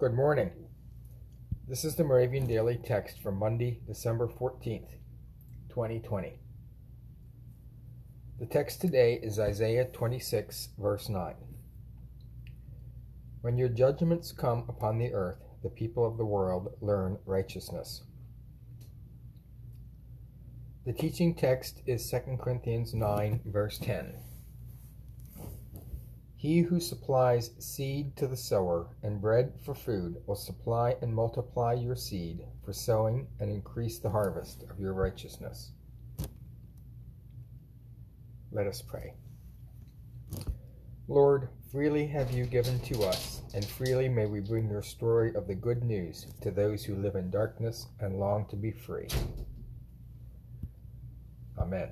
Good morning. This is the Moravian Daily Text for Monday, December 14th, 2020. The text today is Isaiah 26, verse 9. When your judgments come upon the earth, the people of the world learn righteousness. The teaching text is 2 Corinthians 9, verse 10. He who supplies seed to the sower and bread for food will supply and multiply your seed for sowing and increase the harvest of your righteousness. Let us pray. Lord, freely have you given to us, and freely may we bring your story of the good news to those who live in darkness and long to be free. Amen.